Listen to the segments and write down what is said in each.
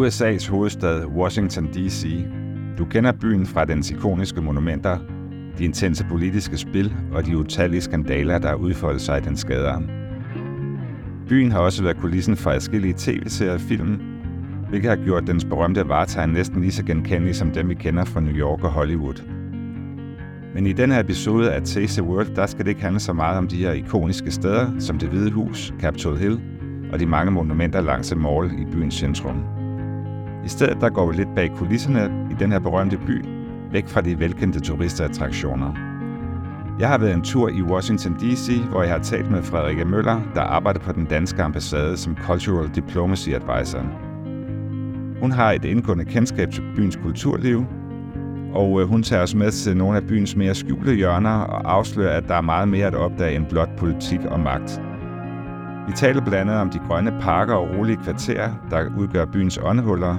USA's hovedstad Washington D.C. Du kender byen fra dens ikoniske monumenter, de intense politiske spil og de utallige skandaler, der udfoldet sig i den skader. Byen har også været kulissen for adskillige tv-serier og film, hvilket har gjort dens berømte varetegn næsten lige så genkendelige som dem, vi kender fra New York og Hollywood. Men i denne episode af Taste the World, der skal det ikke handle så meget om de her ikoniske steder, som det Hvide Hus, Capitol Hill og de mange monumenter langs Mall i byens centrum. I stedet der går vi lidt bag kulisserne i den her berømte by, væk fra de velkendte turistattraktioner. Jeg har været en tur i Washington D.C., hvor jeg har talt med Frederikke Møller, der arbejder på den danske ambassade som Cultural Diplomacy Advisor. Hun har et indgående kendskab til byens kulturliv, og øh, hun tager os med til nogle af byens mere skjulte hjørner og afslører, at der er meget mere at opdage end blot politik og magt. Vi taler blandt andet om de grønne parker og rolige kvarterer, der udgør byens åndehuller.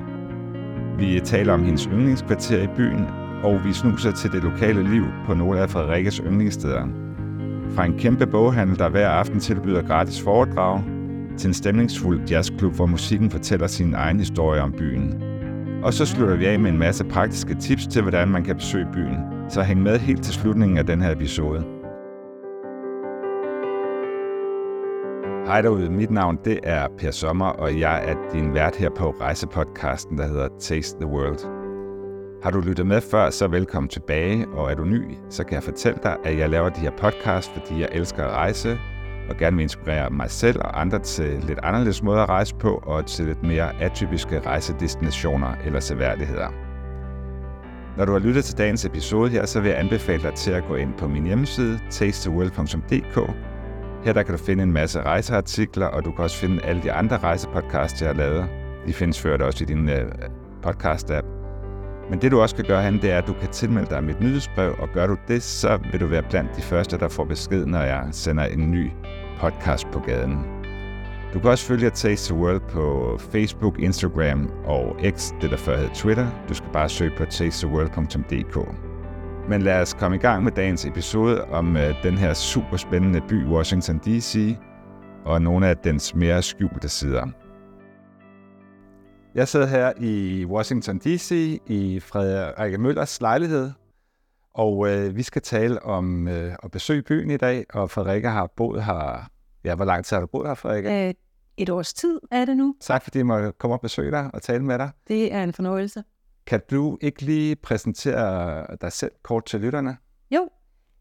Vi taler om hendes yndlingskvarter i byen, og vi snuser til det lokale liv på nogle af Frederikkes yndlingssteder. Fra en kæmpe boghandel, der hver aften tilbyder gratis foredrag, til en stemningsfuld jazzklub, hvor musikken fortæller sin egen historie om byen. Og så slutter vi af med en masse praktiske tips til, hvordan man kan besøge byen. Så hæng med helt til slutningen af den her episode. Hej derude, mit navn det er Per Sommer, og jeg er din vært her på rejsepodcasten, der hedder Taste the World. Har du lyttet med før, så velkommen tilbage, og er du ny, så kan jeg fortælle dig, at jeg laver de her podcast, fordi jeg elsker at rejse, og gerne vil inspirere mig selv og andre til lidt anderledes måder at rejse på, og til lidt mere atypiske rejsedestinationer eller seværdigheder. Når du har lyttet til dagens episode her, så vil jeg anbefale dig til at gå ind på min hjemmeside, tastetheworld.dk. Her der kan du finde en masse rejseartikler, og du kan også finde alle de andre rejsepodcasts, jeg har lavet. De findes ført også i din øh, podcast-app. Men det du også kan gøre han, det er, at du kan tilmelde dig mit nyhedsbrev, og gør du det, så vil du være blandt de første, der får besked, når jeg sender en ny podcast på gaden. Du kan også følge Taste the World på Facebook, Instagram og X, det der før hed Twitter. Du skal bare søge på tastetheworld.dk. Men lad os komme i gang med dagens episode om uh, den her super spændende by, Washington D.C., og nogle af dens mere skjulte sider. Jeg sidder her i Washington D.C. i Frederik Møllers lejlighed, og øh, vi skal tale om øh, at besøge byen i dag, og Frederikke har boet her... Ja, hvor lang tid har du boet her, Frederikke? Øh, et års tid er det nu. Tak fordi jeg må komme og besøge dig og tale med dig. Det er en fornøjelse. Kan du ikke lige præsentere dig selv kort til lytterne? Jo,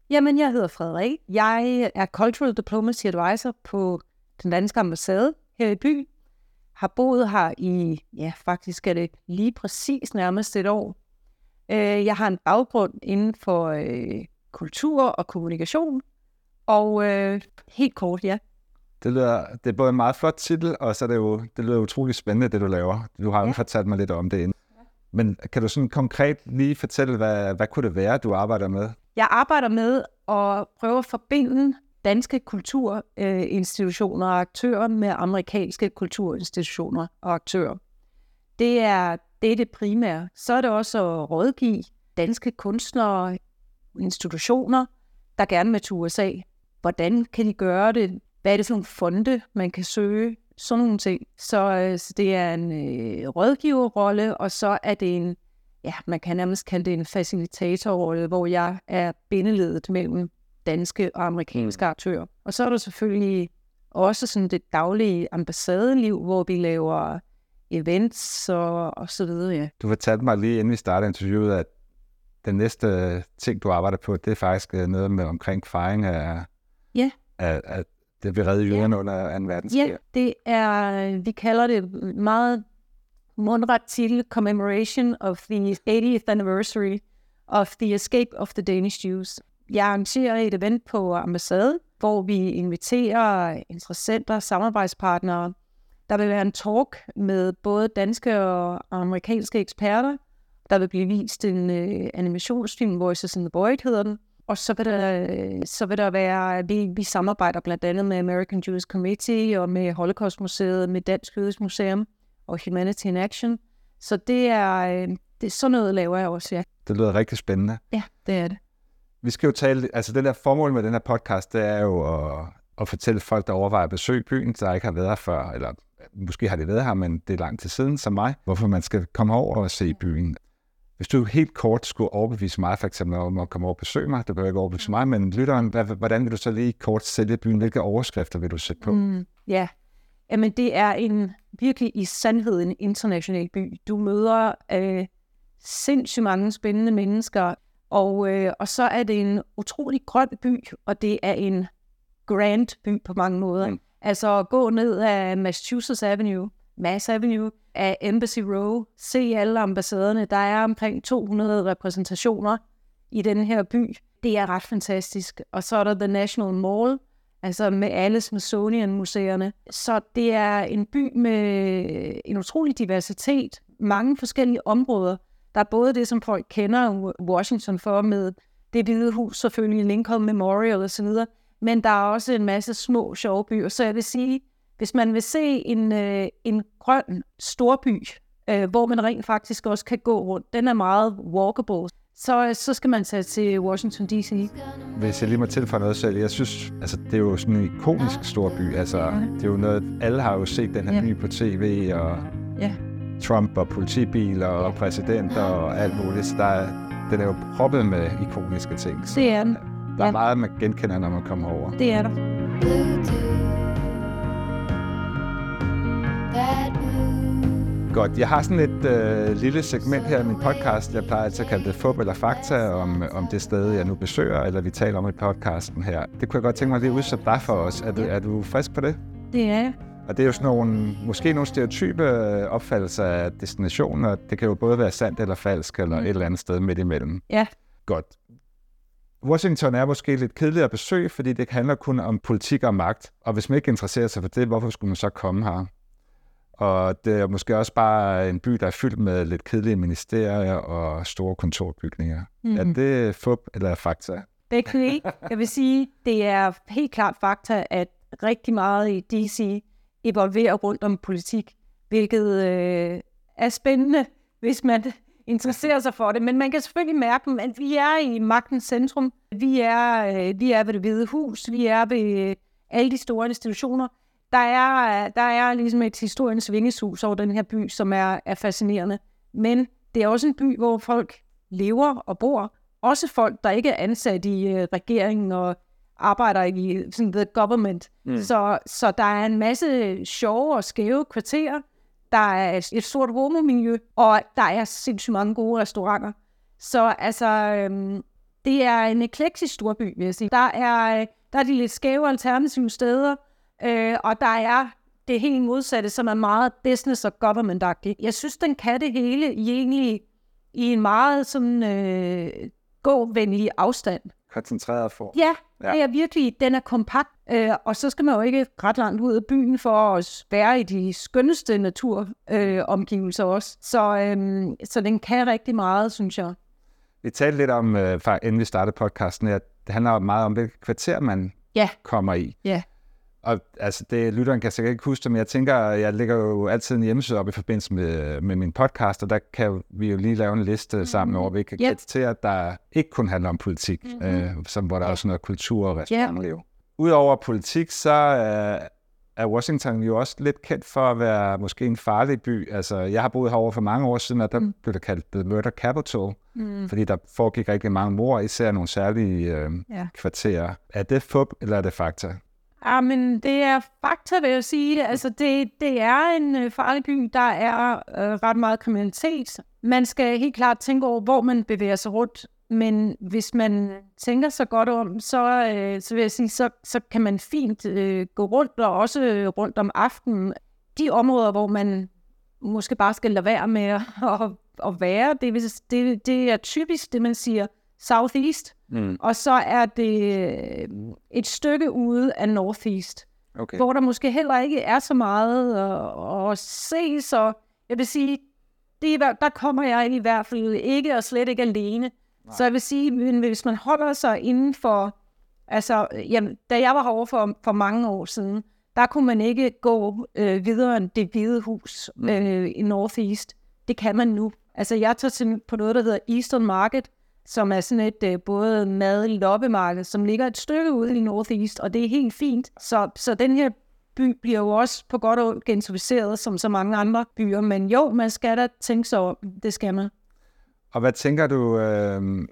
jamen jeg hedder Frederik. Jeg er Cultural Diplomacy Advisor på den danske ambassade her i byen. Har boet her i, ja faktisk er det lige præcis nærmest et år. Øh, jeg har en baggrund inden for øh, kultur og kommunikation. Og øh, helt kort, ja. Det, lyder, det er både en meget flot titel, og så er det jo det lyder utrolig spændende, det du laver. Du har jo ja. fortalt mig lidt om det inden. Men kan du sådan konkret lige fortælle, hvad, hvad kunne det være, du arbejder med? Jeg arbejder med at prøve at forbinde danske kulturinstitutioner og aktører med amerikanske kulturinstitutioner og aktører. Det er, det er det primære. Så er det også at rådgive danske kunstnere, institutioner, der gerne vil til USA. Hvordan kan de gøre det? Hvad er det for nogle fonde, man kan søge? Sådan nogle ting. Så, øh, så det er en øh, rådgiverrolle, og så er det en, ja, man kan nærmest kalde det en facilitatorrolle, hvor jeg er bindeledet mellem danske og amerikanske mm. aktører. Og så er der selvfølgelig også sådan det daglige ambassadeliv, hvor vi laver events og, og så videre. Ja. Du fortalte mig lige inden vi startede interviewet, at den næste ting, du arbejder på, det er faktisk øh, noget med omkring fejring af, ja. af, af det vi redde jøderne ja. under 2. verdenskrig. Ja, det er, vi kalder det meget mundret til Commemoration of the 80th Anniversary of the Escape of the Danish Jews. Jeg arrangerer et event på ambassade, hvor vi inviterer interessenter, samarbejdspartnere. Der vil være en talk med både danske og amerikanske eksperter. Der vil blive vist en uh, animationsfilm, Voices in the Void hedder den. Og så vil der, så vil der være, vi, vi samarbejder blandt andet med American Jewish Committee og med Holocaust Museet, med Dansk Jødisk Museum og Humanity in Action. Så det er, det sådan noget, laver jeg også, ja. Det lyder rigtig spændende. Ja, det er det. Vi skal jo tale, altså den der formål med den her podcast, det er jo at, at fortælle folk, der overvejer at besøge byen, der ikke har været her før, eller måske har det været her, men det er lang tid siden som mig, hvorfor man skal komme over og se byen. Hvis du helt kort skulle overbevise mig for eksempel om at komme over og besøge mig, det behøver ikke overbevise mig, men lytteren, hvordan vil du så lige kort sælge byen? Hvilke overskrifter vil du sætte på? Mm, ja, Jamen, det er en virkelig i sandhed en international by. Du møder øh, sindssygt mange spændende mennesker, og, øh, og så er det en utrolig grøn by, og det er en grand by på mange måder. Mm. Altså at gå ned af Massachusetts Avenue, Mass Avenue, af Embassy Row, se alle ambassaderne. Der er omkring 200 repræsentationer i den her by. Det er ret fantastisk. Og så er der The National Mall, altså med alle Smithsonian-museerne. Så det er en by med en utrolig diversitet, mange forskellige områder. Der er både det, som folk kender Washington for, med det hvide hus, selvfølgelig Lincoln Memorial osv., men der er også en masse små sjove byer. Så jeg vil sige, hvis man vil se en, øh, en grøn storby, øh, hvor man rent faktisk også kan gå rundt, den er meget walkable, så, så skal man tage til Washington D.C. Hvis jeg lige må tilføje noget selv, jeg synes, altså, det er jo sådan en ikonisk stor by. Altså. Det er jo noget, alle har jo set den her ja. by på tv, og ja. Trump og politibiler og præsidenter og alt muligt. Så der er, den er jo proppet med ikoniske ting. Så det er den. Der er ja. meget, man genkender, når man kommer over. Det er der. Godt. Jeg har sådan et øh, lille segment her i min podcast. Jeg plejer altid at kalde det fup eller fakta om, om det sted, jeg nu besøger, eller vi taler om i podcasten her. Det kunne jeg godt tænke mig lige at udsætte dig for os. Er du, er du frisk på det? Det er jeg. Og det er jo sådan nogle, måske nogle stereotype opfattelser af destinationer. Det kan jo både være sandt eller falsk, eller mm. et eller andet sted midt imellem. Ja. Godt. Washington er måske lidt kedeligt at besøge, fordi det handler kun om politik og magt. Og hvis man ikke interesserer sig for det, hvorfor skulle man så komme her? Og det er måske også bare en by, der er fyldt med lidt kedelige ministerier og store kontorbygninger. Mm-hmm. Er det fup eller fakta? Begge Jeg vil sige, det er helt klart fakta, at rigtig meget i DC evolverer rundt om politik, hvilket øh, er spændende, hvis man interesserer sig for det. Men man kan selvfølgelig mærke, at vi er i magtens centrum. Vi er, øh, vi er ved det hvide hus. Vi er ved alle de store institutioner der er, der er ligesom et historiens vingeshus over den her by, som er, er fascinerende. Men det er også en by, hvor folk lever og bor. Også folk, der ikke er ansat i uh, regeringen og arbejder i sådan, the government. Mm. Så, så der er en masse sjove og skæve kvarterer. Der er et, et stort homomiljø, og der er sindssygt mange gode restauranter. Så altså, øhm, det er en eklektisk storby, vil jeg sige. Der er, der er de lidt skæve alternative steder, Øh, og der er det helt modsatte, som er meget business- og government-agtigt. Jeg synes, den kan det hele i egentlig i en meget sådan øh, gåvenlig afstand. Koncentreret for. Ja, ja, det er virkelig, den er kompakt, øh, og så skal man jo ikke ret langt ud af byen for at være i de skønneste naturomgivelser øh, også. Så, øh, så den kan rigtig meget, synes jeg. Vi talte lidt om, øh, inden vi startede podcasten, at det handler meget om, hvilket kvarter man ja. kommer i. Ja. Og altså, det lytteren kan sikkert ikke huske men jeg tænker, jeg lægger jo altid en hjemmeside op i forbindelse med, med min podcast, og der kan vi jo lige lave en liste mm-hmm. sammen over, hvilke yep. kriterier, der ikke kun handler om politik, mm-hmm. øh, som, hvor der er også noget kultur og restaurantliv. Yep. Udover politik, så øh, er Washington jo også lidt kendt for at være måske en farlig by. Altså, jeg har boet herovre for mange år siden, og der mm. blev det kaldt The Murder Capital, mm. fordi der foregik rigtig mange mor, især nogle særlige øh, ja. kvarterer. Er det fup, eller er det fakta? Ja, men det er fakta, vil jeg sige. Altså, det, det er en øh, farlig by. Der er øh, ret meget kriminalitet. Man skal helt klart tænke over, hvor man bevæger sig rundt. Men hvis man tænker sig godt om, så, øh, så vil jeg sige, så, så kan man fint øh, gå rundt, og også øh, rundt om aftenen. De områder, hvor man måske bare skal lade være med at, at, at være, det, det, det er typisk det, man siger Southeast. Mm. Og så er det øh, et stykke ude af Northeast, okay. hvor der måske heller ikke er så meget at, at se. Så jeg vil sige, det er, der kommer jeg i hvert fald ikke, og slet ikke alene. Nej. Så jeg vil sige, hvis man holder sig inden for... Altså, jamen, da jeg var herovre for, for mange år siden, der kunne man ikke gå øh, videre end det hvide hus mm. øh, i Northeast. Det kan man nu. Altså, jeg tager til på noget, der hedder Eastern Market, som er sådan et øh, både mad loppemarked, som ligger et stykke ude i Northeast, og det er helt fint. Så, så den her by bliver jo også på godt og ondt gentrificeret, som så mange andre byer, men jo, man skal da tænke sig om, det skal man. Og hvad tænker du, øh,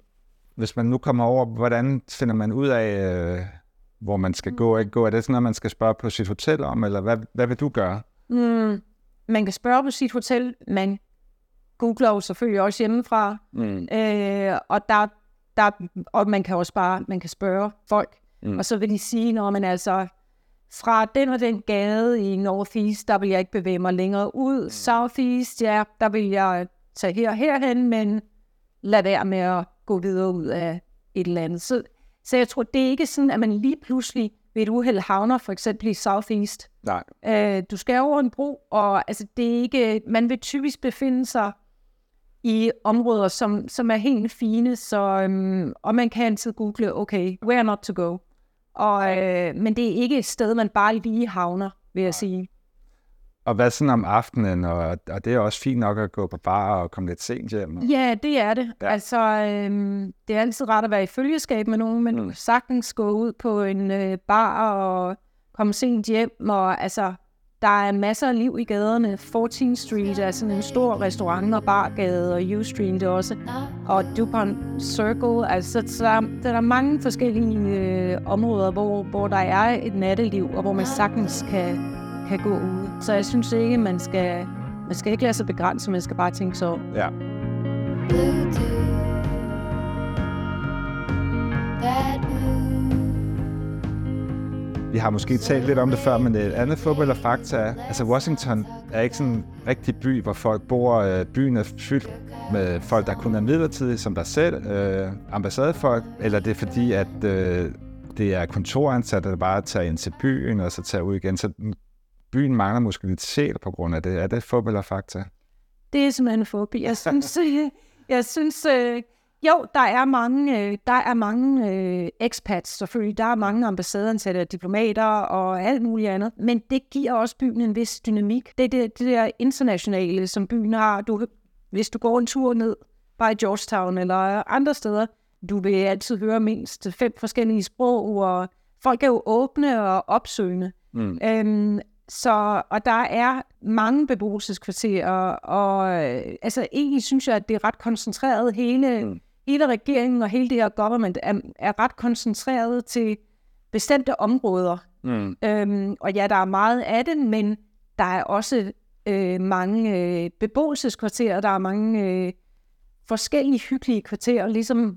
hvis man nu kommer over, hvordan finder man ud af, øh, hvor man skal gå og ikke gå? Er det sådan noget, man skal spørge på sit hotel om, eller hvad, hvad vil du gøre? Mm, man kan spørge på sit hotel, man googler jo selvfølgelig også hjemmefra, mm. øh, og, der, der, og man kan også bare man kan spørge folk, mm. og så vil de sige, når man altså fra den og den gade i Northeast, der vil jeg ikke bevæge mig længere ud. Mm. Southeast, ja, der vil jeg tage her og herhen, men lad være med at gå videre ud af et eller andet. Så, så jeg tror, det er ikke sådan, at man lige pludselig ved et uheld havner, for eksempel i Southeast. Nej. Øh, du skal over en bro, og altså, det er ikke, man vil typisk befinde sig i områder, som, som er helt fine, så, øhm, og man kan altid google, okay, where not to go. Og, øh, men det er ikke et sted, man bare lige havner, vil jeg Nej. sige. Og hvad sådan om aftenen, og, og det er også fint nok at gå på bar og komme lidt sent hjem? Og... Ja, det er det. Ja. Altså, øhm, det er altid rart at være i følgeskab med nogen, men mm. sagtens gå ud på en øh, bar og komme sent hjem, og altså, der er masser af liv i gaderne. 14 Street er sådan en stor restaurant- og bargade, og U Street også. Og Dupont Circle, altså så der, der er mange forskellige øh, områder, hvor, hvor der er et natteliv, og hvor man sagtens kan, kan gå ud. Så jeg synes ikke, man skal, man skal ikke lade sig begrænse, man skal bare tænke så. Ja. Vi har måske talt lidt om det før, men et andet fodbold og fakta er, altså Washington er ikke sådan en rigtig by, hvor folk bor. Øh, byen er fyldt med folk, der kun er midlertidige, som der selv, øh, ambassadefolk, eller det er fordi, at øh, det er kontoransatte, der bare tager ind til byen, og så tager ud igen. Så byen mangler måske lidt sjæl på grund af det. Er det fodbold og fakta? Det er simpelthen fodbold. Jeg synes, jeg synes øh, jo, der er mange, øh, der er mange øh, expats selvfølgelig. Der er mange ambassadeansatte, diplomater og alt muligt andet. Men det giver også byen en vis dynamik. Det er det, det der internationale, som byen har. Du, hvis du går en tur ned bare i Georgetown eller andre steder, du vil altid høre mindst fem forskellige sprog, og folk er jo åbne og opsøgende. Mm. Øhm, så, og der er mange beboelseskvarterer, og øh, altså egentlig synes jeg, at det er ret koncentreret hele mm hele regeringen og hele det her government er, er ret koncentreret til bestemte områder. Mm. Øhm, og ja, der er meget af det, men der er også øh, mange øh, beboelseskvarterer, der er mange øh, forskellige hyggelige kvarterer, ligesom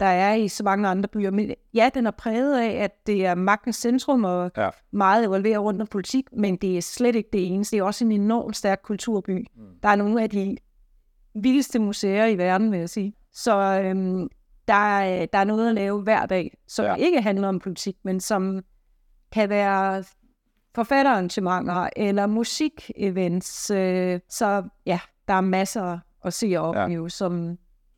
der er i så mange andre byer. Men ja, den er præget af, at det er magtens centrum og ja. meget evolveret rundt om politik, men det er slet ikke det eneste. Det er også en enormt stærk kulturby. Mm. Der er nogle af de vildeste museer i verden, vil jeg sige. Så øhm, der, er, der er noget at lave hver dag, som ja. ikke handler om politik, men som kan være forfatterarrangementer eller musikevents. Øh, så ja, der er masser at se og opleve, ja. som...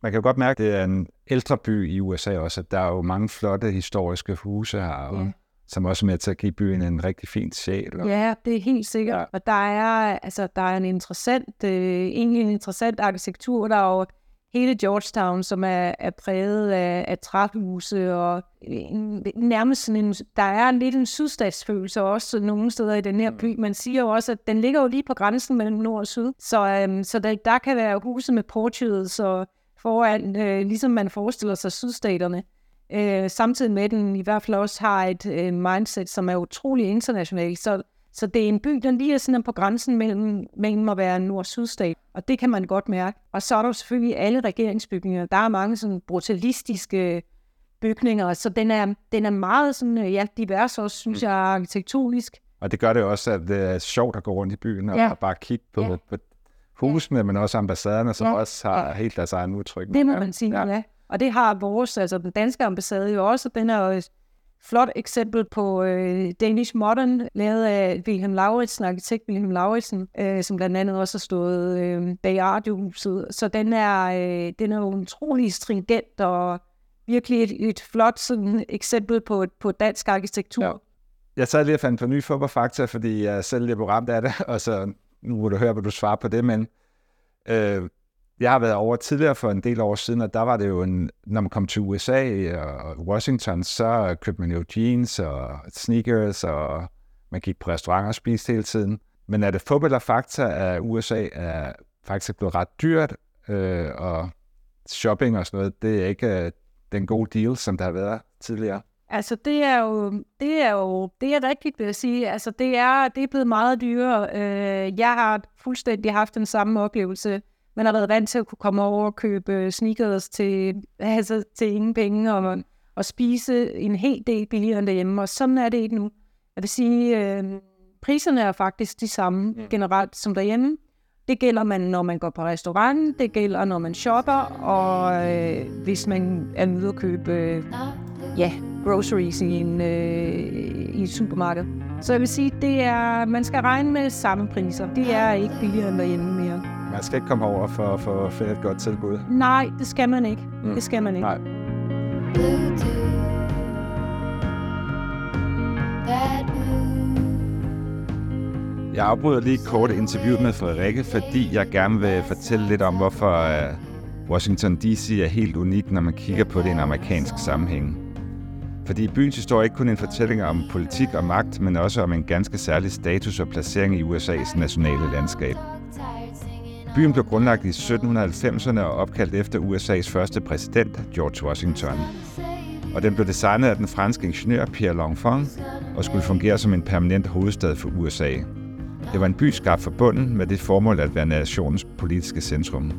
Man kan jo godt mærke, at det er en ældre by i USA også, at der er jo mange flotte historiske huse her, og, ja. som også er med til at give byen en rigtig fin sjæl. Og... Ja, det er helt sikkert. Ja. Og der er, altså, der er en interessant, øh, egentlig en interessant arkitektur, der er jo hele Georgetown, som er, er præget af, af træhuse, og en, nærmest sådan en, der er lidt en sydstatsfølelse også nogle steder i den her by. Man siger jo også, at den ligger jo lige på grænsen mellem nord og syd, så, øhm, så der, der kan være huse med porches og foran, øh, ligesom man forestiller sig sydstaterne. Øh, samtidig med, at den i hvert fald også har et øh, mindset, som er utrolig internationalt, så så det er en by, der lige er sådan på grænsen mellem, mellem at være en nord- sydstat, og det kan man godt mærke. Og så er der selvfølgelig alle regeringsbygninger. Der er mange sådan brutalistiske bygninger, så den er, den er meget sådan, ja, divers også, synes mm. jeg, arkitektonisk. Og det gør det også, at det er sjovt at gå rundt i byen og, ja. og bare kigge på, ja. på husene, ja. men også ambassaderne, som ja. også har ja. helt deres egen udtryk. Det må man sige, ja. ja. Og det har vores, altså den danske ambassade jo også, den er jo flot eksempel på øh, Danish Modern, lavet af Wilhelm Lauritsen, arkitekt Wilhelm Lauritsen, øh, som blandt andet også har stået øh, bag radiohuset. Så den er, øh, den er utrolig stringent og virkelig et, et flot sådan, eksempel på, på dansk arkitektur. Ja. Jeg sad lige og fandt på nye fodboldfakta, fordi jeg selv er ramt af det, og så nu må du høre, hvad du svarer på det, men øh, jeg har været over tidligere for en del år siden, og der var det jo en, når man kom til USA og Washington, så købte man jo jeans og sneakers og man gik på restauranter og spiste hele tiden. Men er det fup eller fakta, at USA er faktisk blevet ret dyrt, øh, og shopping og sådan noget, det er ikke øh, den gode deal, som der har været tidligere? Altså, det er jo, det er jo, det er rigtigt, vil jeg sige. Altså, det er, det er blevet meget dyrere. Øh, jeg har fuldstændig haft den samme oplevelse. Man har været vant til at kunne komme over og købe sneakers til, altså, til ingen penge, og, og spise en hel del billigere end derhjemme, og sådan er det ikke nu. Jeg vil sige, øh, priserne er faktisk de samme mm. generelt som derhjemme. Det gælder man, når man går på restaurant, det gælder, når man shopper, og øh, hvis man er ude at købe øh, ja, groceries i, en, øh, i et supermarked. Så jeg vil sige, det er, man skal regne med samme priser. Det er ikke billigere end derhjemme mere. Man skal ikke komme over for, for at finde et godt tilbud. Nej, det skal man ikke. Mm. Det skal man ikke. Nej. Jeg afbryder lige kort interviewet med Frederikke, fordi jeg gerne vil fortælle lidt om, hvorfor øh, Washington D.C. er helt unik, når man kigger på det i en amerikansk sammenhæng. Fordi byens historie er ikke kun en fortælling om politik og magt, men også om en ganske særlig status og placering i USA's nationale landskab. Byen blev grundlagt i 1790'erne og opkaldt efter USA's første præsident, George Washington. Og den blev designet af den franske ingeniør Pierre L'Enfant og skulle fungere som en permanent hovedstad for USA. Det var en by skabt forbundet med det formål at være nationens politiske centrum.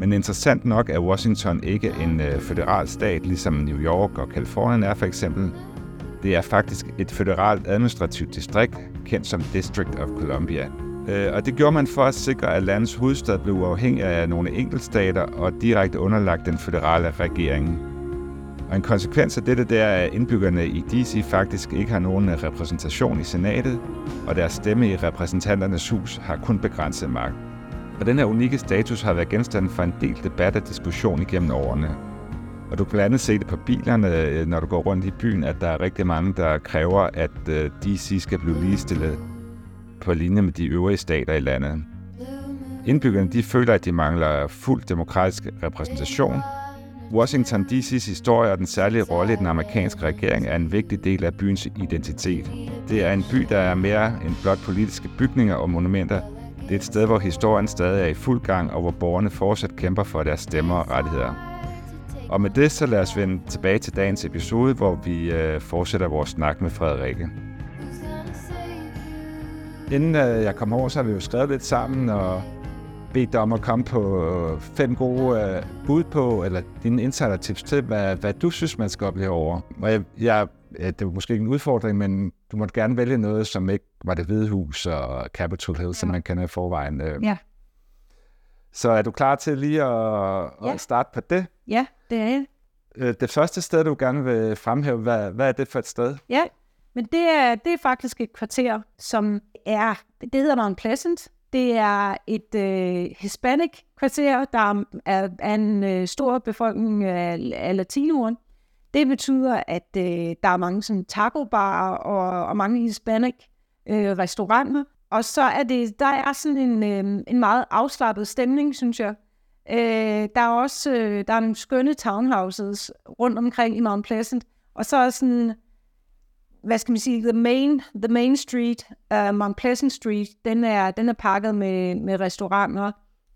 Men interessant nok er Washington ikke en øh, føderal stat, ligesom New York og Kalifornien er for eksempel. Det er faktisk et føderalt administrativt distrikt, kendt som District of Columbia. Øh, og det gjorde man for at sikre, at landets hovedstad blev uafhængig af nogle enkeltstater og direkte underlagt den føderale regering. Og en konsekvens af dette der er, at indbyggerne i DC faktisk ikke har nogen repræsentation i senatet, og deres stemme i repræsentanternes hus har kun begrænset magt. Og den her unikke status har været genstand for en del debat og diskussion igennem årene. Og du kan blandt andet se det på bilerne, øh, når du går rundt i byen, at der er rigtig mange, der kræver, at øh, DC skal blive ligestillet på linje med de øvrige stater i landet. Indbyggerne de føler, at de mangler fuld demokratisk repræsentation. Washington DC's historie og den særlige rolle i den amerikanske regering er en vigtig del af byens identitet. Det er en by, der er mere end blot politiske bygninger og monumenter, det er et sted, hvor historien stadig er i fuld gang, og hvor borgerne fortsat kæmper for deres stemmer og rettigheder. Og med det, så lad os vende tilbage til dagens episode, hvor vi øh, fortsætter vores snak med Frederikke. Inden øh, jeg kom over, så har vi jo skrevet lidt sammen og bedt dig om at komme på øh, fem gode øh, bud på, eller dine insider-tips til, hvad, hvad du synes, man skal opleve over. Og jeg, jeg det var måske ikke en udfordring, men du måtte gerne vælge noget, som ikke var det hvide hus og Capitol Hill, ja. som man kender i forvejen. Ja. Så er du klar til lige at, ja. at starte på det? Ja, det er jeg. Det første sted, du gerne vil fremhæve, hvad, hvad er det for et sted? Ja, men det er, det er faktisk et kvarter, som er, det hedder Mount Pleasant. Det er et øh, hispanic kvarter, der er, er en øh, stor befolkning af, af latinoen. Det betyder, at øh, der er mange sådan taco-barer og, og mange hispanic øh, restauranter. Og så er det, der er sådan en, øh, en meget afslappet stemning, synes jeg. Øh, der er også øh, der er nogle skønne townhouses rundt omkring i Mount Pleasant. Og så er sådan, hvad skal man sige, the main, the main street, uh, Mount Pleasant Street, den er, den er pakket med, med restauranter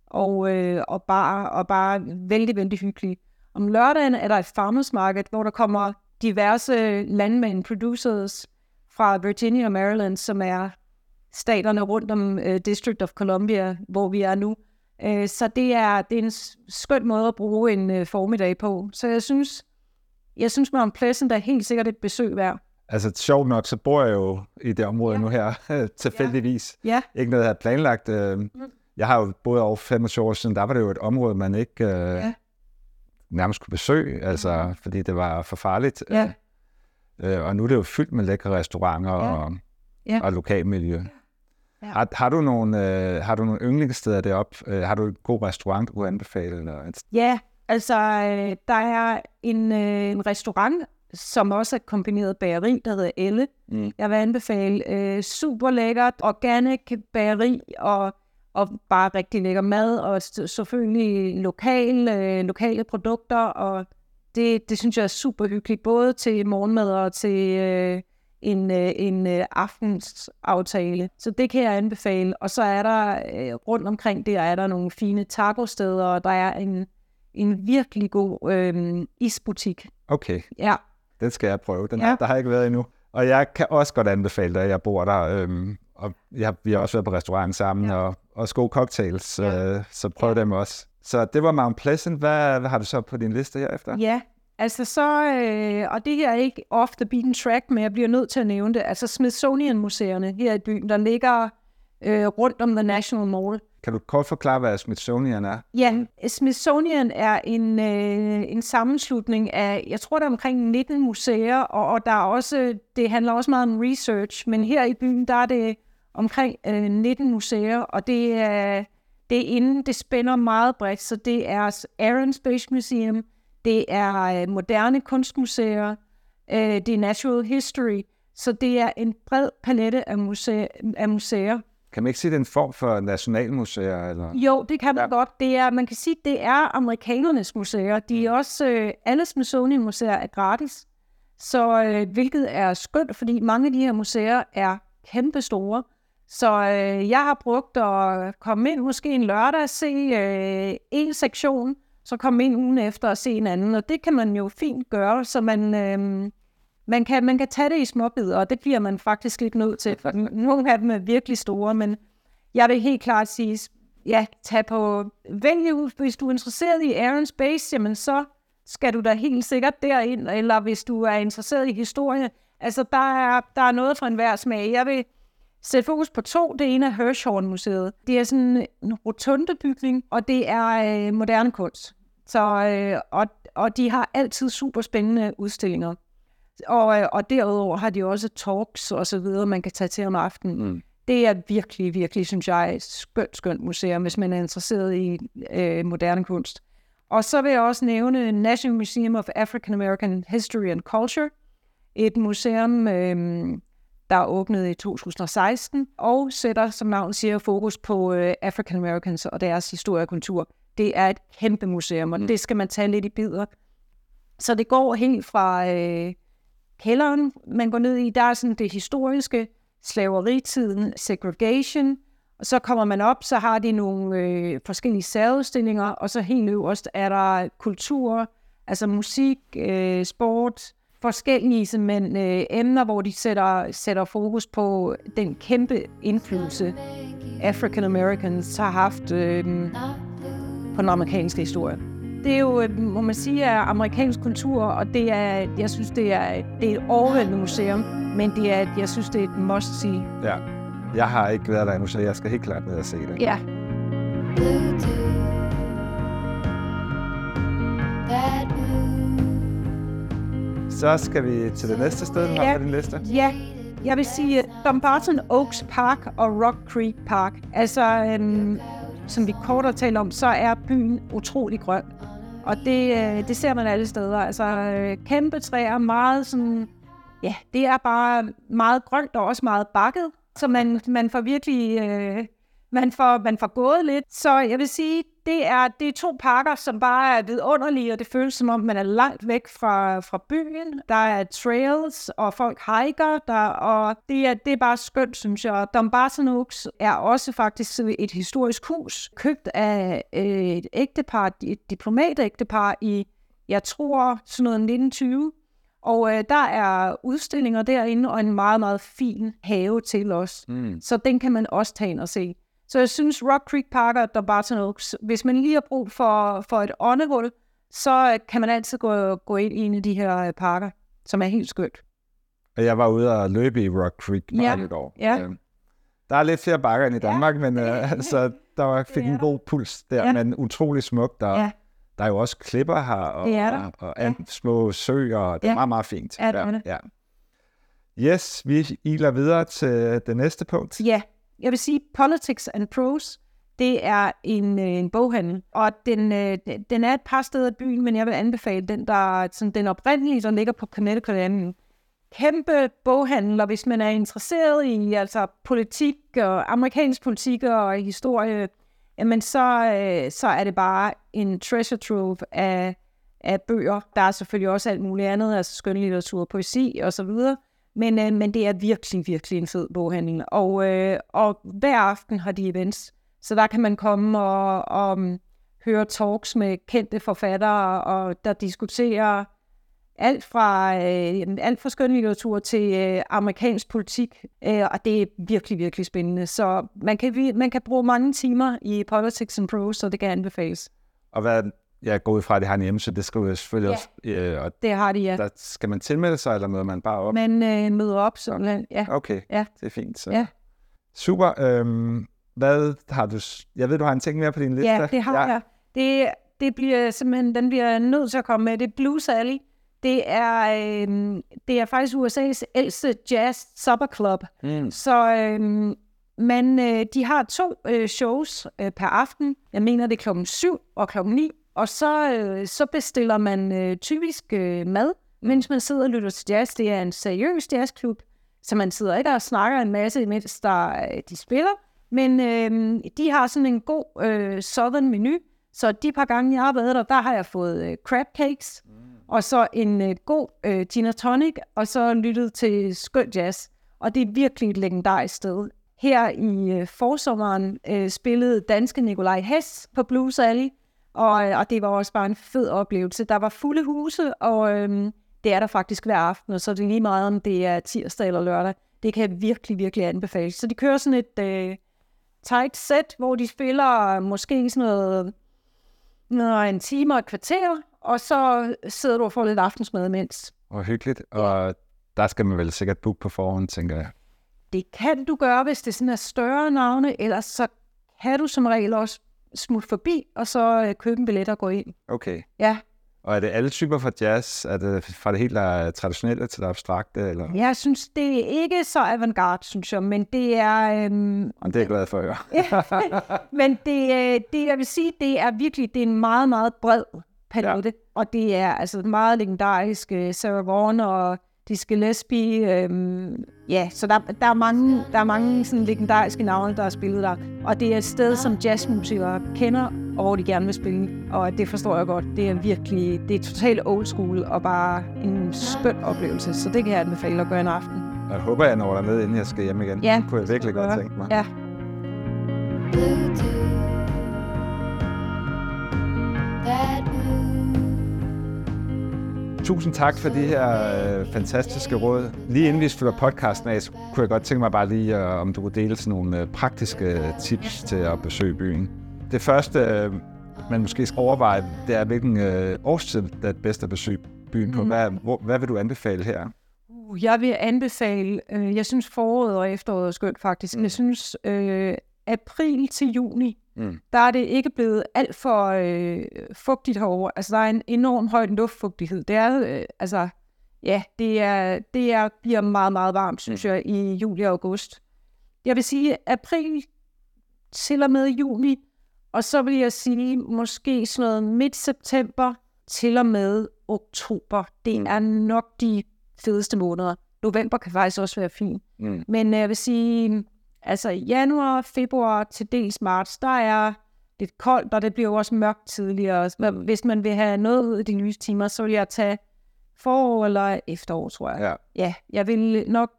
og, øh, og bar, og bare vældig, vældig hyggelig. Om lørdagen er der et farmers market, hvor der kommer diverse landmænd, producers fra Virginia og Maryland, som er staterne rundt om øh, District of Columbia, hvor vi er nu. Øh, så det er, det er en skøn måde at bruge en øh, formiddag på. Så jeg synes, jeg synes Mount Pleasant er helt sikkert et besøg værd. Altså sjovt nok, så bor jeg jo i det område ja. nu her, tilfældigvis. Ja. ja. Ikke noget, jeg har planlagt. Mm. Jeg har jo boet over 25 år siden, der var det jo et område, man ikke uh, ja nærmest kunne besøge, altså, mm. fordi det var for farligt. Ja. Øh, og nu er det jo fyldt med lækre restauranter ja. Og, ja. og lokalmiljø. Ja. Har, har, du nogle, øh, har du nogle yndlingssteder deroppe? Øh, har du en god restaurant, du kunne anbefale? Eller et... Ja, altså øh, der er en, øh, en restaurant, som også er kombineret bageri, der hedder Elle. Mm. Jeg vil anbefale øh, super lækkert, organic bageri, og og bare rigtig lækker mad, og selvfølgelig lokal, øh, lokale produkter, og det, det synes jeg er super hyggeligt, både til morgenmad og til, øh, en, øh, en øh, aftensaftale. Så det kan jeg anbefale. Og så er der øh, rundt omkring der er der nogle fine taco-steder, og der er en, en virkelig god øh, isbutik. Okay. Ja. Den skal jeg prøve. Den, ja. Der har jeg ikke været endnu. Og jeg kan også godt anbefale dig, at jeg bor der. Øhm, og jeg, vi har også været på restaurant sammen, ja. og, og gode cocktails, ja. øh, så prøv ja. dem også. Så det var Mount Pleasant. Hvad, hvad har du så på din liste herefter? Ja, altså så, øh, og det her er ikke off the beaten track, men jeg bliver nødt til at nævne det. Altså Smithsonian-museerne her i byen, der ligger øh, rundt om The National Mall. Kan du kort forklare, hvad Smithsonian er? Ja, Smithsonian er en, øh, en sammenslutning af, jeg tror, der er omkring 19 museer, og, og der er også, det handler også meget om research, men her i byen, der er det omkring øh, 19 museer, og det er, det er inden, det spænder meget bredt, så det er Air Space Museum, det er øh, moderne kunstmuseer, øh, det er natural history, så det er en bred palette af, museer, af museer. Kan man ikke sige, det er en form for nationalmuseer? Eller? Jo, det kan man ja. godt. Det er, man kan sige, det er amerikanernes museer. De er også, øh, alle Smithsonian-museer er gratis. Så øh, hvilket er skønt, fordi mange af de her museer er kæmpe store. Så øh, jeg har brugt at komme ind måske en lørdag se øh, en sektion, så komme ind ugen efter og se en anden. Og det kan man jo fint gøre, så man, øh, man, kan, man kan tage det i småbidder, og det bliver man faktisk lidt nødt til. For nogle af dem er virkelig store, men jeg vil helt klart sige, ja, tag på, vælg hvis du er interesseret i Air and Space, jamen så skal du da helt sikkert derind, eller hvis du er interesseret i historie. Altså, der er, der er noget for enhver smag. Jeg vil sætte fokus på to. Det ene er Hirschhorn-museet. Det er sådan en rotunde bygning, og det er øh, moderne kunst. Så, øh, og, og de har altid super spændende udstillinger. Og, øh, og derudover har de også talks og så videre, man kan tage til om aftenen. Mm. Det er virkelig, virkelig, synes jeg, et skønt, skønt museum, hvis man er interesseret i øh, moderne kunst. Og så vil jeg også nævne National Museum of African American History and Culture, et museum, øh, der åbnede i 2016, og sætter, som navnet siger, fokus på øh, African Americans og deres historie og kultur. Det er et kæmpe museum, og mm. det skal man tage lidt i bidder. Så det går helt fra øh, kælderen, man går ned i, der er sådan det historiske, slaveritiden, segregation, og så kommer man op, så har de nogle øh, forskellige særudstillinger, og så helt øverst er der kultur, altså musik, øh, sport, forskellige men, øh, emner, hvor de sætter, sætter fokus på den kæmpe indflydelse, African Americans har haft øh, på den amerikanske historie. Det er jo, øh, må man sige, er amerikansk kultur, og det er, jeg synes, det er, det er et overvældende museum, men det er, jeg synes, det er et must-see. Ja, jeg har ikke været der endnu, så jeg skal helt klart ned og se det. Ja. Så skal vi til det næste sted, du ja. har på din liste. Ja, jeg vil sige Dumbarton Oaks Park og Rock Creek Park. Altså, øhm, som vi kort har talt om, så er byen utrolig grøn. Og det, øh, det ser man alle steder. Altså øh, kæmpe træer, meget sådan, ja, det er bare meget grønt og også meget bakket. Så man, man får virkelig, øh, man får, man får gået lidt. Så jeg vil sige, det er, det er to parker, som bare er vidunderlige, og det føles som om, man er langt væk fra, fra byen. Der er trails, og folk hiker, der, og det er, det er bare skønt, synes jeg. Oaks er også faktisk et historisk hus, købt af øh, et ægtepar, et diplomatægtepar i, jeg tror, sådan noget 1920. Og øh, der er udstillinger derinde, og en meget, meget fin have til os. Mm. Så den kan man også tage ind og se. Så jeg synes, Rock Creek Park og Dumbarton Oaks, hvis man lige har brug for, for et åndehul, så kan man altid gå, gå ind i en af de her øh, parker, som er helt skønt. Jeg var ude og løbe i Rock Creek Park ja. et år. Ja. Øhm, der er lidt flere bakker end i Danmark, ja. men uh, så der var, fik en god puls der, ja. men utrolig smukt. Der, ja. der er jo også klipper her, og, det er der. og, og ja. små søer, og det ja. er meget, meget fint. Ja, det er det. Ja. Yes, vi iler videre til det næste punkt. Ja, jeg vil sige, Politics and Prose, det er en, øh, en boghandel, og den, øh, den er et par steder i byen, men jeg vil anbefale den, der sådan, den oprindelige, der ligger på Connecticut Avenue. Kæmpe boghandel, og hvis man er interesseret i altså politik og amerikansk politik og historie, jamen så, øh, så er det bare en treasure trove af, af bøger. Der er selvfølgelig også alt muligt andet, altså skønlitteratur, poesi og så videre. Men, øh, men det er virkelig, virkelig en fed boghandel. Og, øh, og hver aften har de events. Så der kan man komme og, og mm, høre talks med kendte forfattere, og der diskuterer alt fra, øh, alt fra skønlitteratur til øh, amerikansk politik, øh, og det er virkelig, virkelig spændende. Så man kan, man kan bruge mange timer i Politics and Prose, så det kan anbefales. Og hvad, jeg går ud fra, at det har en hjemmeside, det skal jo selvfølgelig Ja. også... Øh, og Det har de, ja. der skal man tilmelde sig, eller møder man bare op? Man øh, møder op, sådan, ja. Okay, Ja. det er fint. Så. Ja. Super. Øhm, hvad har du... Jeg ved, du har en ting mere på din liste. Ja, det har jeg. Det, det bliver simpelthen, den bliver nødt til at komme med. Det er Blues Alley. Det er, øh, det er faktisk USA's ældste jazz supper club. Mm. Så øh, man, øh, de har to øh, shows øh, per aften. Jeg mener, det er klokken 7 og klokken 9. Og så, øh, så bestiller man øh, typisk øh, mad, mens man sidder og lytter til jazz. Det er en seriøs jazzklub, så man sidder ikke og snakker en masse, mens der, øh, de spiller. Men øh, de har sådan en god øh, southern menu, så de par gange, jeg har været der, der har jeg fået øh, crab cakes, mm. og så en øh, god øh, gin and tonic, og så lyttet til skøn jazz. Og det er virkelig et legendarisk sted. Her i øh, forsommeren øh, spillede danske Nikolaj Hess på Blues Alley, og, øh, og det var også bare en fed oplevelse. Der var fulde huse, og øh, det er der faktisk hver aften, og så er det lige meget, om det er tirsdag eller lørdag. Det kan jeg virkelig, virkelig anbefale. Så de kører sådan et øh, tight set, hvor de spiller måske sådan noget, noget en time og et kvarter, og så sidder du og får lidt aftensmad imens. Og hyggeligt. Og der skal man vel sikkert booke på forhånd, tænker jeg. Det kan du gøre, hvis det sådan er større navne, ellers så kan du som regel også smutte forbi, og så øh, købe en billet og gå ind. Okay. Ja, Og er det alle typer for jazz? Er det fra det helt øh, traditionelle til det abstrakte? Eller? jeg synes, det er ikke så avantgarde, synes jeg, men det er... Øhm, Og det er jeg glad for at høre. Men det, øh, det, jeg vil sige, det er virkelig det er en meget, meget bred palette. Ja. Og det er altså meget legendarisk. øh, Sarah Vaughan og Dizzy Gillespie. Øhm, ja, så der, der er mange, der er mange sådan legendariske navne, der har spillet der. Og det er et sted, som jazzmusikere kender, og hvor de gerne vil spille. Og det forstår jeg godt. Det er virkelig, det er totalt old school, og bare en skøn oplevelse. Så det kan jeg anbefale at gøre en aften. Jeg håber, jeg når derned, inden jeg skal hjem igen. Ja, det kunne jeg virkelig godt tænke mig. Ja. That moon. Tusind tak for de her øh, fantastiske råd. Lige inden vi slutter podcasten af, så kunne jeg godt tænke mig bare lige, øh, om du kunne dele sådan nogle øh, praktiske tips til at besøge byen. Det første, øh, man måske skal overveje, det er, hvilken øh, årstid det er bedst at besøge byen på. Hvad, hvor, hvad vil du anbefale her? Uh, Jeg vil anbefale, øh, jeg synes foråret og efteråret er skønt faktisk. Mm. Jeg synes øh, april til juni, Mm. der er det ikke blevet alt for øh, fugtigt herovre. Altså der er en enorm høj luftfugtighed. Det er, øh, altså, ja, det er, det er, bliver meget, meget varmt, synes jeg, i juli og august. Jeg vil sige april til og med juni, og så vil jeg sige måske sådan noget midt september til og med oktober. Det er nok de fedeste måneder. November kan faktisk også være fint. Mm. Men øh, jeg vil sige, altså januar, februar til dels marts, der er lidt koldt, og det bliver jo også mørkt tidligere. Hvis man vil have noget ud af de lyse timer, så vil jeg tage forår eller efterår, tror jeg. Ja. ja, jeg vil nok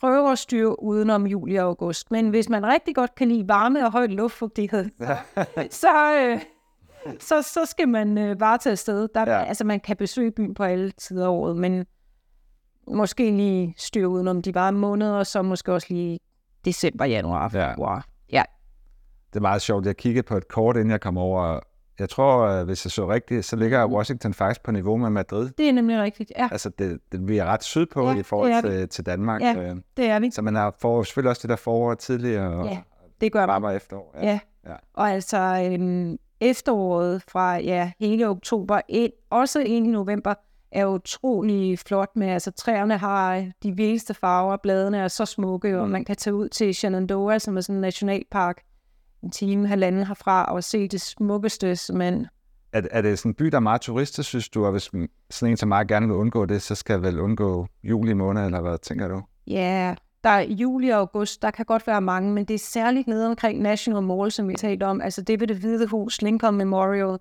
prøve at styre udenom juli og august. Men hvis man rigtig godt kan lide varme og høj luftfugtighed, så, øh, så, så skal man øh, bare tage afsted. Der, ja. Altså, man kan besøge byen på alle tider af året, men måske lige styre udenom de varme måneder, og så måske også lige december, januar, Ja. februar. Ja. Det er meget sjovt. Jeg kiggede på et kort, inden jeg kom over. Jeg tror, øh, hvis jeg så rigtigt, så ligger Washington faktisk på niveau med Madrid. Det er nemlig rigtigt. Ja, Altså, det, det, vi er ret sydpå Ja, i forhold til, til Danmark. Ja. øh. det er vi. Så man har får selvfølgelig også det der forår tidligere og Ja, det gør man. varmere efterår. Ja. Ja. Og altså øhm, efteråret fra ja, hele oktober ind, også ind i november, er utrolig flot med, altså træerne har de vildeste farver, bladene er så smukke, og man kan tage ud til Shenandoah, som er sådan en nationalpark, en time, halvanden herfra, og se det smukkeste, som man... Er, er det sådan en by, der er meget turister, synes du? Og hvis sådan en som mig gerne vil undgå det, så skal jeg vel undgå juli måned, eller hvad tænker du? Ja, der er juli og august, der kan godt være mange, men det er særligt nede omkring National Mall, som vi talte om, altså det ved det hvide hus, Lincoln Memorial,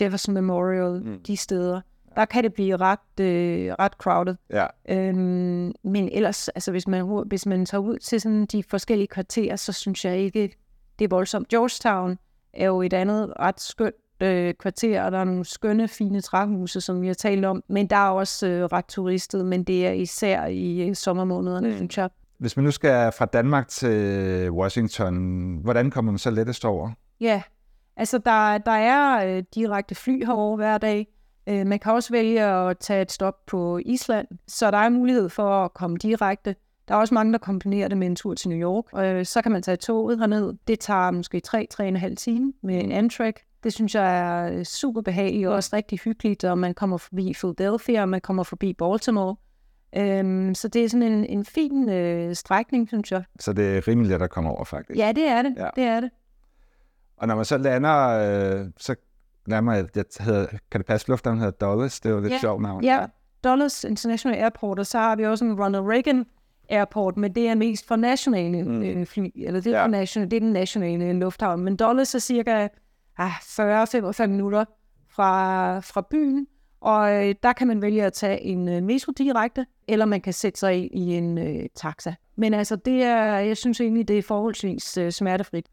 Jefferson Memorial, mm. de steder. Der kan det blive ret, øh, ret crowded. Ja. Øhm, men ellers, altså hvis man, hvis man tager ud til sådan de forskellige kvarterer, så synes jeg ikke, det er voldsomt. Georgetown er jo et andet ret skønt øh, kvarter, og der er nogle skønne, fine træhuse, som vi har talt om, men der er også øh, ret turistet, men det er især i øh, sommermånederne, mm. synes jeg. Hvis man nu skal fra Danmark til Washington, hvordan kommer man så lettest over? Ja, altså der, der er øh, direkte fly herover hver dag. Øh, man kan også vælge at tage et stop på Island, så der er mulighed for at komme direkte. Der er også mange, der kombinerer det med en tur til New York. Øh, så kan man tage toget herned. Det tager måske 3-3,5 timer med en Amtrak. Det synes jeg er super behageligt og også rigtig hyggeligt, og man kommer forbi Philadelphia, og man kommer forbi Baltimore. Øhm, så det er sådan en, en fin øh, strækning, synes jeg. Så det er rimeligt, at der kommer over, faktisk. Ja, det er det. Ja. Det er det. Og når man så lander, øh, så nærmer jeg, hedder, kan det passe, lufthavnen hedder Dulles? Det er jo lidt Ja. sjovt navn. Ja, Dulles International Airport, og så har vi også en Ronald Reagan Airport, men det er mest for nationale Mm. øh, fly, eller det er, Ja. for national, det er den nationale lufthavn. Men Dulles er cirka ah, 40-45 minutter fra, fra byen, og øh, der kan man vælge at tage en øh, metro direkte, eller man kan sætte sig ind i en øh, taxa. Men altså, det er, jeg synes egentlig, det er forholdsvis øh, smertefrit.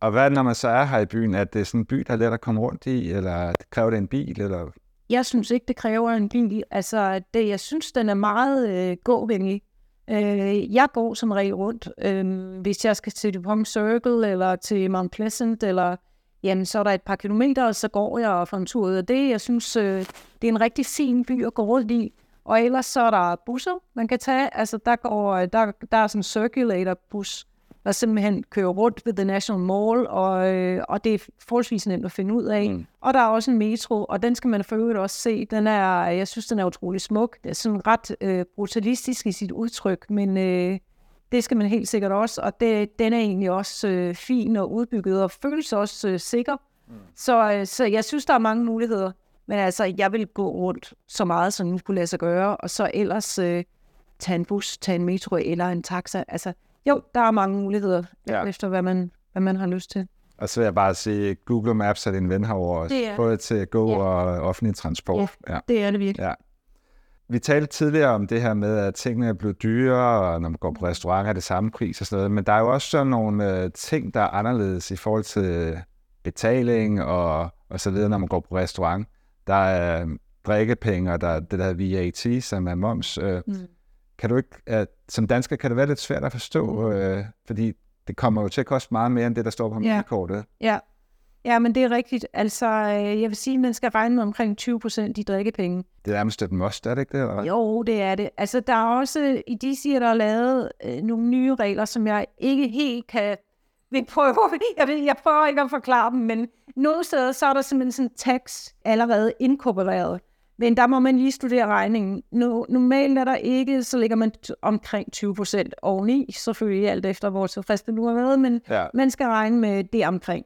Og hvad når man så er her i byen? Er det sådan en by, der er let at komme rundt i, eller kræver det en bil? Eller? Jeg synes ikke, det kræver en bil. Altså, det, jeg synes, den er meget øh, gåvenlig. Øh, jeg går som regel rundt. Øh, hvis jeg skal til Dupont Circle, eller til Mount Pleasant, eller jamen, så er der et par kilometer, og så går jeg og får en tur ud af det. Jeg synes, øh, det er en rigtig fin by at gå rundt i. Og ellers så er der busser, man kan tage. Altså, der, går, øh, der, der er sådan en circulator-bus, der simpelthen kører rundt ved The National Mall, og, øh, og det er forholdsvis nemt at finde ud af. Mm. Og der er også en metro, og den skal man for øvrigt også se. Den er, jeg synes, den er utrolig smuk. Det er sådan ret øh, brutalistisk i sit udtryk, men øh, det skal man helt sikkert også. Og det, den er egentlig også øh, fin og udbygget, og føles også øh, sikker. Mm. Så, øh, så jeg synes, der er mange muligheder. Men altså, jeg vil gå rundt så meget, som nu kunne lade sig gøre, og så ellers øh, tage en bus, tage en metro eller en taxa. Altså, jo, der er mange muligheder, Ja. ja. efter hvad man, hvad man har lyst til. Og så vil jeg bare sige, Google Maps er din ven herovre også. Det er- Både til gå Ja. og offentlig transport. Ja. Det er det virkelig. Ja. Vi talte tidligere om det her med, at tingene er blevet dyrere, og når man går på restaurant er det samme pris og sådan noget. Men der er jo også sådan nogle øh, ting, der er anderledes i forhold til betaling og, og så videre, når man går på restaurant. Der er øh, drikkepenge, og der er det der VAT, som er moms. Øh, Mm. Kan du ikke, øh, som dansker kan det være lidt svært at forstå, øh, fordi det kommer jo til at koste meget mere end det, der står på Ja. menukortet. Ja. ja, men det er rigtigt. Altså, øh, jeg vil sige, at man skal regne med omkring 20 procent i drikkepenge. Det er nærmest et must, er det ikke det? Eller? Jo, det er det. Altså, der er også, i de siger, der er lavet øh, nogle nye regler, som jeg ikke helt kan vil prøve. Jeg, ved, jeg prøver ikke at forklare dem, men nogle steder, så er der simpelthen sådan en tax allerede inkorporeret. Men der må man lige studere regningen. No, normalt er der ikke, så ligger man omkring 20 procent oveni, selvfølgelig alt efter, hvor tilfreds nu har været, men Ja. man skal regne med det omkring.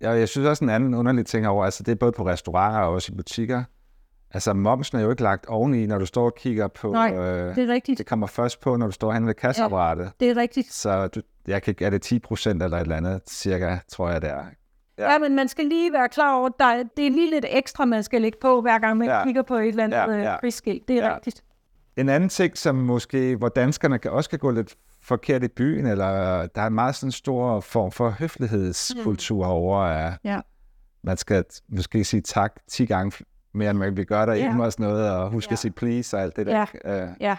Ja, jeg synes også en anden underlig ting over, altså det er både på restauranter og også i butikker. Altså momsen er jo ikke lagt oveni, når du står og kigger på... Nej, øh, Det er rigtigt. det kommer først på, når du står hen ved kasseapparatet. Det er rigtigt. Så du, jeg kan, er det 10 procent eller et eller andet, cirka, tror jeg det er. Ja. Ja. men man skal lige være klar over, at der, er- det er lige lidt ekstra, man skal lægge på, hver gang man Ja. kigger på et eller andet Ja, ja, ja. prisskilt. Det er Ja. rigtigt. En anden ting, som måske, hvor danskerne kan, også kan gå lidt forkert i byen, eller der er en meget sådan stor form for høflighedskultur mm. over, at Ja. man skal måske sige tak 10 gange mere, end man vil gøre derhjemme Ja. og sådan noget, og huske ja. At sige please og alt det der. Ja. Ja,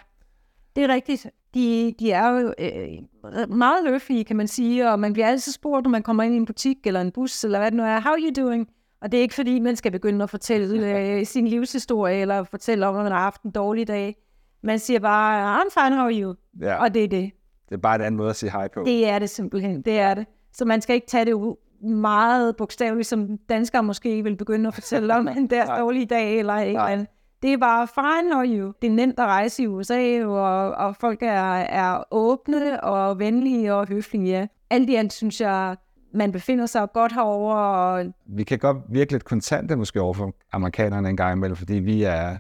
det er rigtigt. De, de er jo øh, meget høflige, kan man sige, og man bliver altid spurgt, når man kommer ind i en butik eller en bus, eller hvad det nu er, how are you doing? Og det er ikke fordi, man skal begynde at fortælle øh, sin livshistorie, eller fortælle om, at man har haft en dårlig dag. Man siger bare, I'm fine, how are you? ja. Og det er det. Det er bare en anden måde at sige hej på. Det er det simpelthen, det er det. Så man skal ikke tage det u- meget bogstaveligt, som danskere måske vil begynde at fortælle om en deres dårlige dag eller et eller andet. Det er bare fine how you. Det er nemt at rejse i USA, og, og folk er, er åbne og venlige og høflige. Alt i alt synes jeg, man befinder sig godt herover og Vi kan godt virke lidt kontante måske over for amerikanerne en gang imellem, fordi vi er...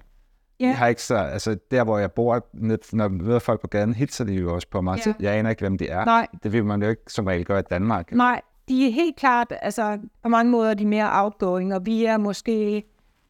Ja. Vi har ikke så, altså der hvor jeg bor, når vi møder folk på gaden, hilser de jo også på mig. Ja. Jeg aner ikke, hvem de er. nej, Det vil man jo ikke som regel gøre i Danmark. Nej, de er helt klart, altså på mange måder er de mere outgoing, og vi er måske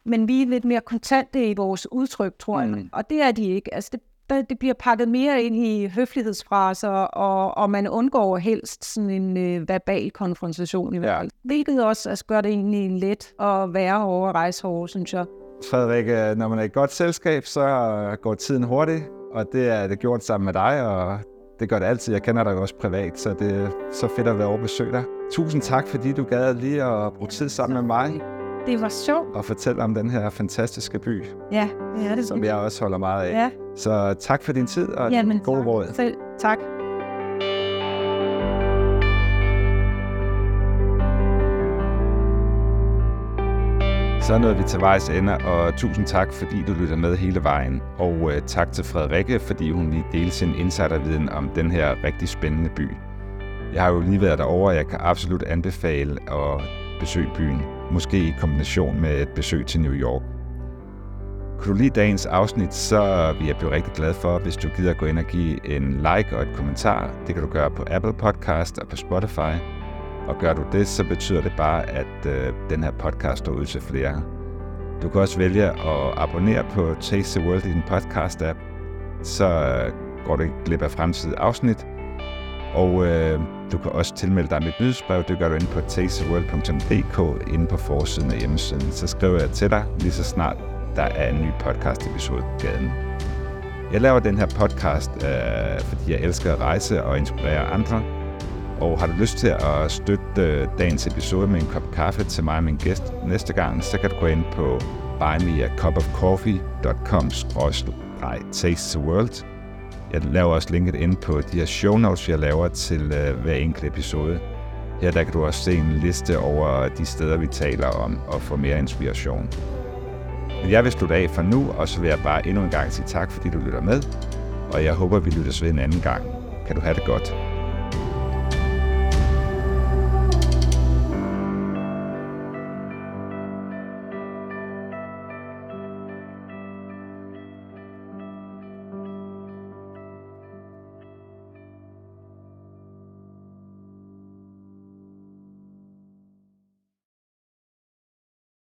men vi er lidt mere kontante i vores udtryk, tror jeg. Mm. Og det er de ikke. Altså, det, der, det bliver pakket mere ind i høflighedsfraser, og, og man undgår helst sådan en øh, verbal konfrontation i hvert Ja. fald. Hvilket også altså, gør det egentlig let at være over at rejse hårde, synes jeg. Frederik, øh, når man er i et godt selskab, så øh, går tiden hurtigt, og det er det gjort sammen med dig, og det gør det altid. Jeg kender dig også privat, så det er så fedt at være over og besøge dig. Tusind tak, fordi du gad lige at bruge tid sammen med mig Det var sjovt. og fortælle om den her fantastiske by, Ja, det er det. som jeg også holder meget af. Ja, Så tak for din tid og jamen, gode tak. råd. Selv, tak. Så nåede vi til vejs ende, og tusind tak, fordi du lytter med hele vejen. Og øh, tak til Frederikke, fordi hun lige delte sin insiderviden om den her rigtig spændende by. Jeg har jo lige været derovre, og jeg kan absolut anbefale at besøge byen. Måske i kombination med et besøg til New York. Kunne du lide dagens afsnit, så vil jeg blive rigtig glad for, hvis du gider gå ind og give en like og et kommentar. Det kan du gøre på Apple Podcast og på Spotify. Og gør du det, så betyder det bare, at øh, den her podcast står ud til flere. Du kan også vælge at abonnere på Taste the World i din podcast-app, så øh, går du ikke glip af fremtidige afsnit. Og øh, du kan også tilmelde dig mit nyhedsbrev. Det gør du inde på tasteworld.dk inde på forsiden af hjemmesiden. Så skriver jeg til dig lige så snart der er en ny podcast episode på gaden. Jeg laver den her podcast, øh, fordi jeg elsker at rejse og inspirere andre. Og har du lyst til at støtte øh, dagens episode med en kop kaffe til mig og min gæst næste gang, så kan du gå ind på buymeacupofcoffee.com taste. Jeg laver også linket ind på de her show notes, jeg laver til øh, hver enkelt episode. Her der kan du også se en liste over de steder, vi taler om, og få mere inspiration. Men jeg vil slutte af for nu, og så vil jeg bare endnu en gang sige tak, fordi du lytter med. Og jeg håber, vi lyttes ved en anden gang. Kan du have det godt.